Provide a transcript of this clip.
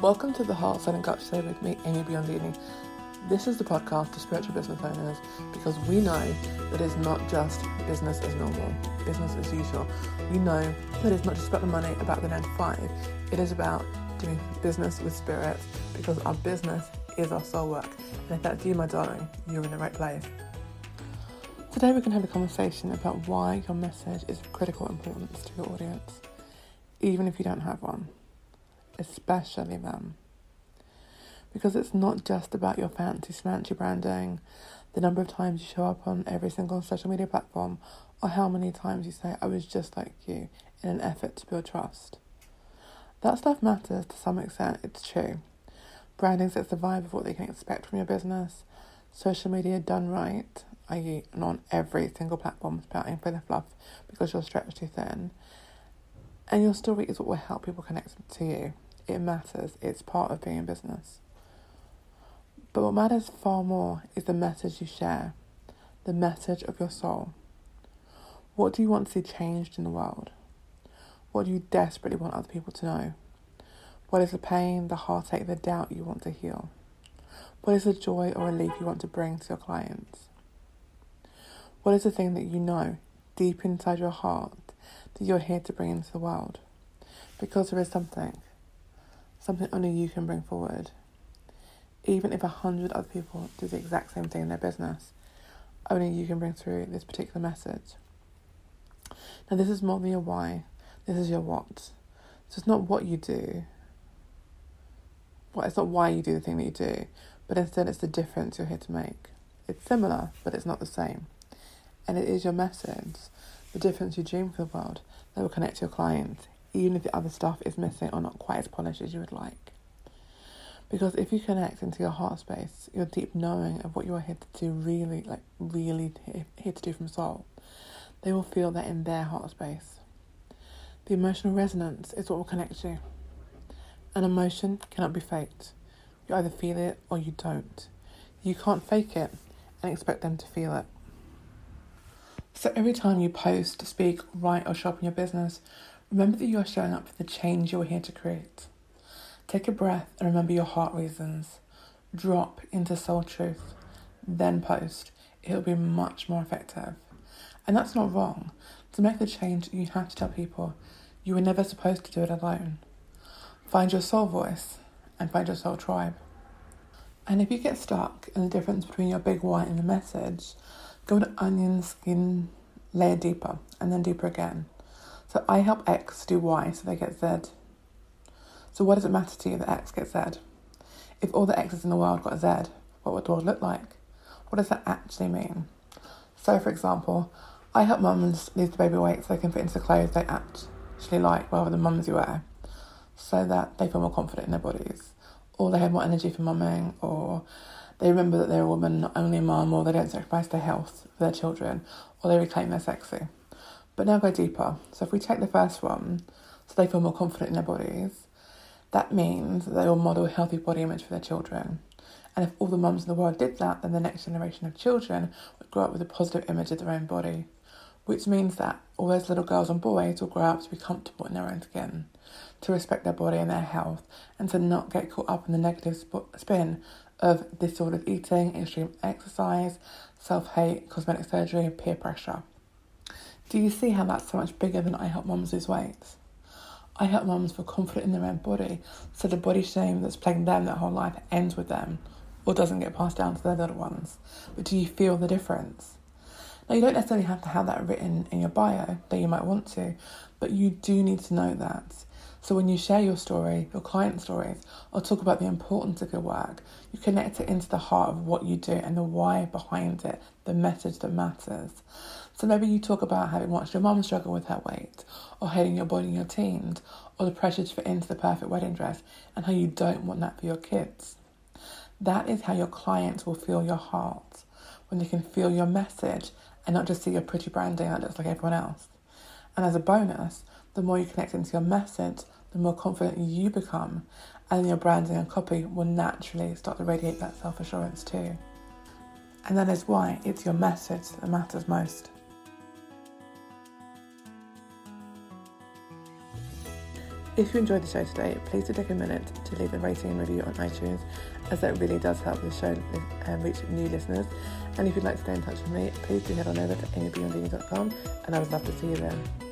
Welcome to the Heart, Soul and Gut Show with me, Amy Biondini. This is the podcast for spiritual business owners because we know that it's not just business as normal, business as usual. We know that it's not just about the money, about the 9 to 5. It is about doing business with spirit because our business is our soul work. And if that's you, my darling, you're in the right place. Today, we're going to have a conversation about why your message is of critical importance to your audience, even if you don't have one especially them. Because it's not just about your fancy smancy branding, the number of times you show up on every single social media platform, or how many times you say, I was just like you, in an effort to build trust. That stuff matters to some extent, it's true. Branding sets the vibe of what they can expect from your business. Social media done right, i.e., not every single platform spouting for the fluff because you're stretched too thin. And your story is what will help people connect to you. It matters, it's part of being in business. But what matters far more is the message you share, the message of your soul. What do you want to see changed in the world? What do you desperately want other people to know? What is the pain, the heartache, the doubt you want to heal? What is the joy or relief you want to bring to your clients? What is the thing that you know deep inside your heart that you're here to bring into the world. Because there is something, something only you can bring forward. Even if a hundred other people do the exact same thing in their business, only you can bring through this particular message. Now, this is more than your why, this is your what. So it's not what you do, well, it's not why you do the thing that you do, but instead it's the difference you're here to make. It's similar, but it's not the same. And it is your message the difference you dream for the world that will connect your clients, even if the other stuff is missing or not quite as polished as you would like. Because if you connect into your heart space, your deep knowing of what you are here to do, really, like, really here to do from soul, they will feel that in their heart space. The emotional resonance is what will connect you. An emotion cannot be faked. You either feel it or you don't. You can't fake it and expect them to feel it. So every time you post, speak, write, or shop in your business, remember that you are showing up for the change you're here to create. Take a breath and remember your heart reasons. Drop into soul truth, then post. It'll be much more effective. And that's not wrong. To make the change, you have to tell people you were never supposed to do it alone. Find your soul voice and find your soul tribe. And if you get stuck in the difference between your big why and the message, go to onion skin layer deeper and then deeper again. So I help X do Y so they get Z. So what does it matter to you that X gets Z? If all the X's in the world got Z, what would the world look like? What does that actually mean? So for example, I help mums lose the baby weight so they can fit into the clothes they actually like rather than mums you wear. So that they feel more confident in their bodies. Or they have more energy for mumming or they remember that they're a woman, not only a mum, or they don't sacrifice their health for their children, or they reclaim their sexy. But now go deeper. So if we take the first one, so they feel more confident in their bodies, that means that they will model a healthy body image for their children. And if all the mums in the world did that, then the next generation of children would grow up with a positive image of their own body, which means that all those little girls and boys will grow up to be comfortable in their own skin, to respect their body and their health, and to not get caught up in the negative spin of disordered eating, extreme exercise, self hate, cosmetic surgery, and peer pressure. Do you see how that's so much bigger than I help moms lose weight? I help moms feel confident in their own body so the body shame that's plaguing them their whole life ends with them or doesn't get passed down to their little ones. But do you feel the difference? Now, you don't necessarily have to have that written in your bio, though you might want to, but you do need to know that so when you share your story, your client stories, or talk about the importance of your work, you connect it into the heart of what you do and the why behind it, the message that matters. So maybe you talk about having watched your mum struggle with her weight, or hating your body in your teens, or the pressure to fit into the perfect wedding dress, and how you don't want that for your kids. That is how your clients will feel your heart when they can feel your message and not just see your pretty branding that looks like everyone else. And as a bonus, the more you connect into your message, the more confident you become, and your branding and copy will naturally start to radiate that self assurance too. And that is why it's your message that matters most. If you enjoyed the show today, please do take a minute to leave a rating and review on iTunes, as that really does help the show um, reach new listeners. And if you'd like to stay in touch with me, please do head on over to amybiondini.com, and I would love to see you there.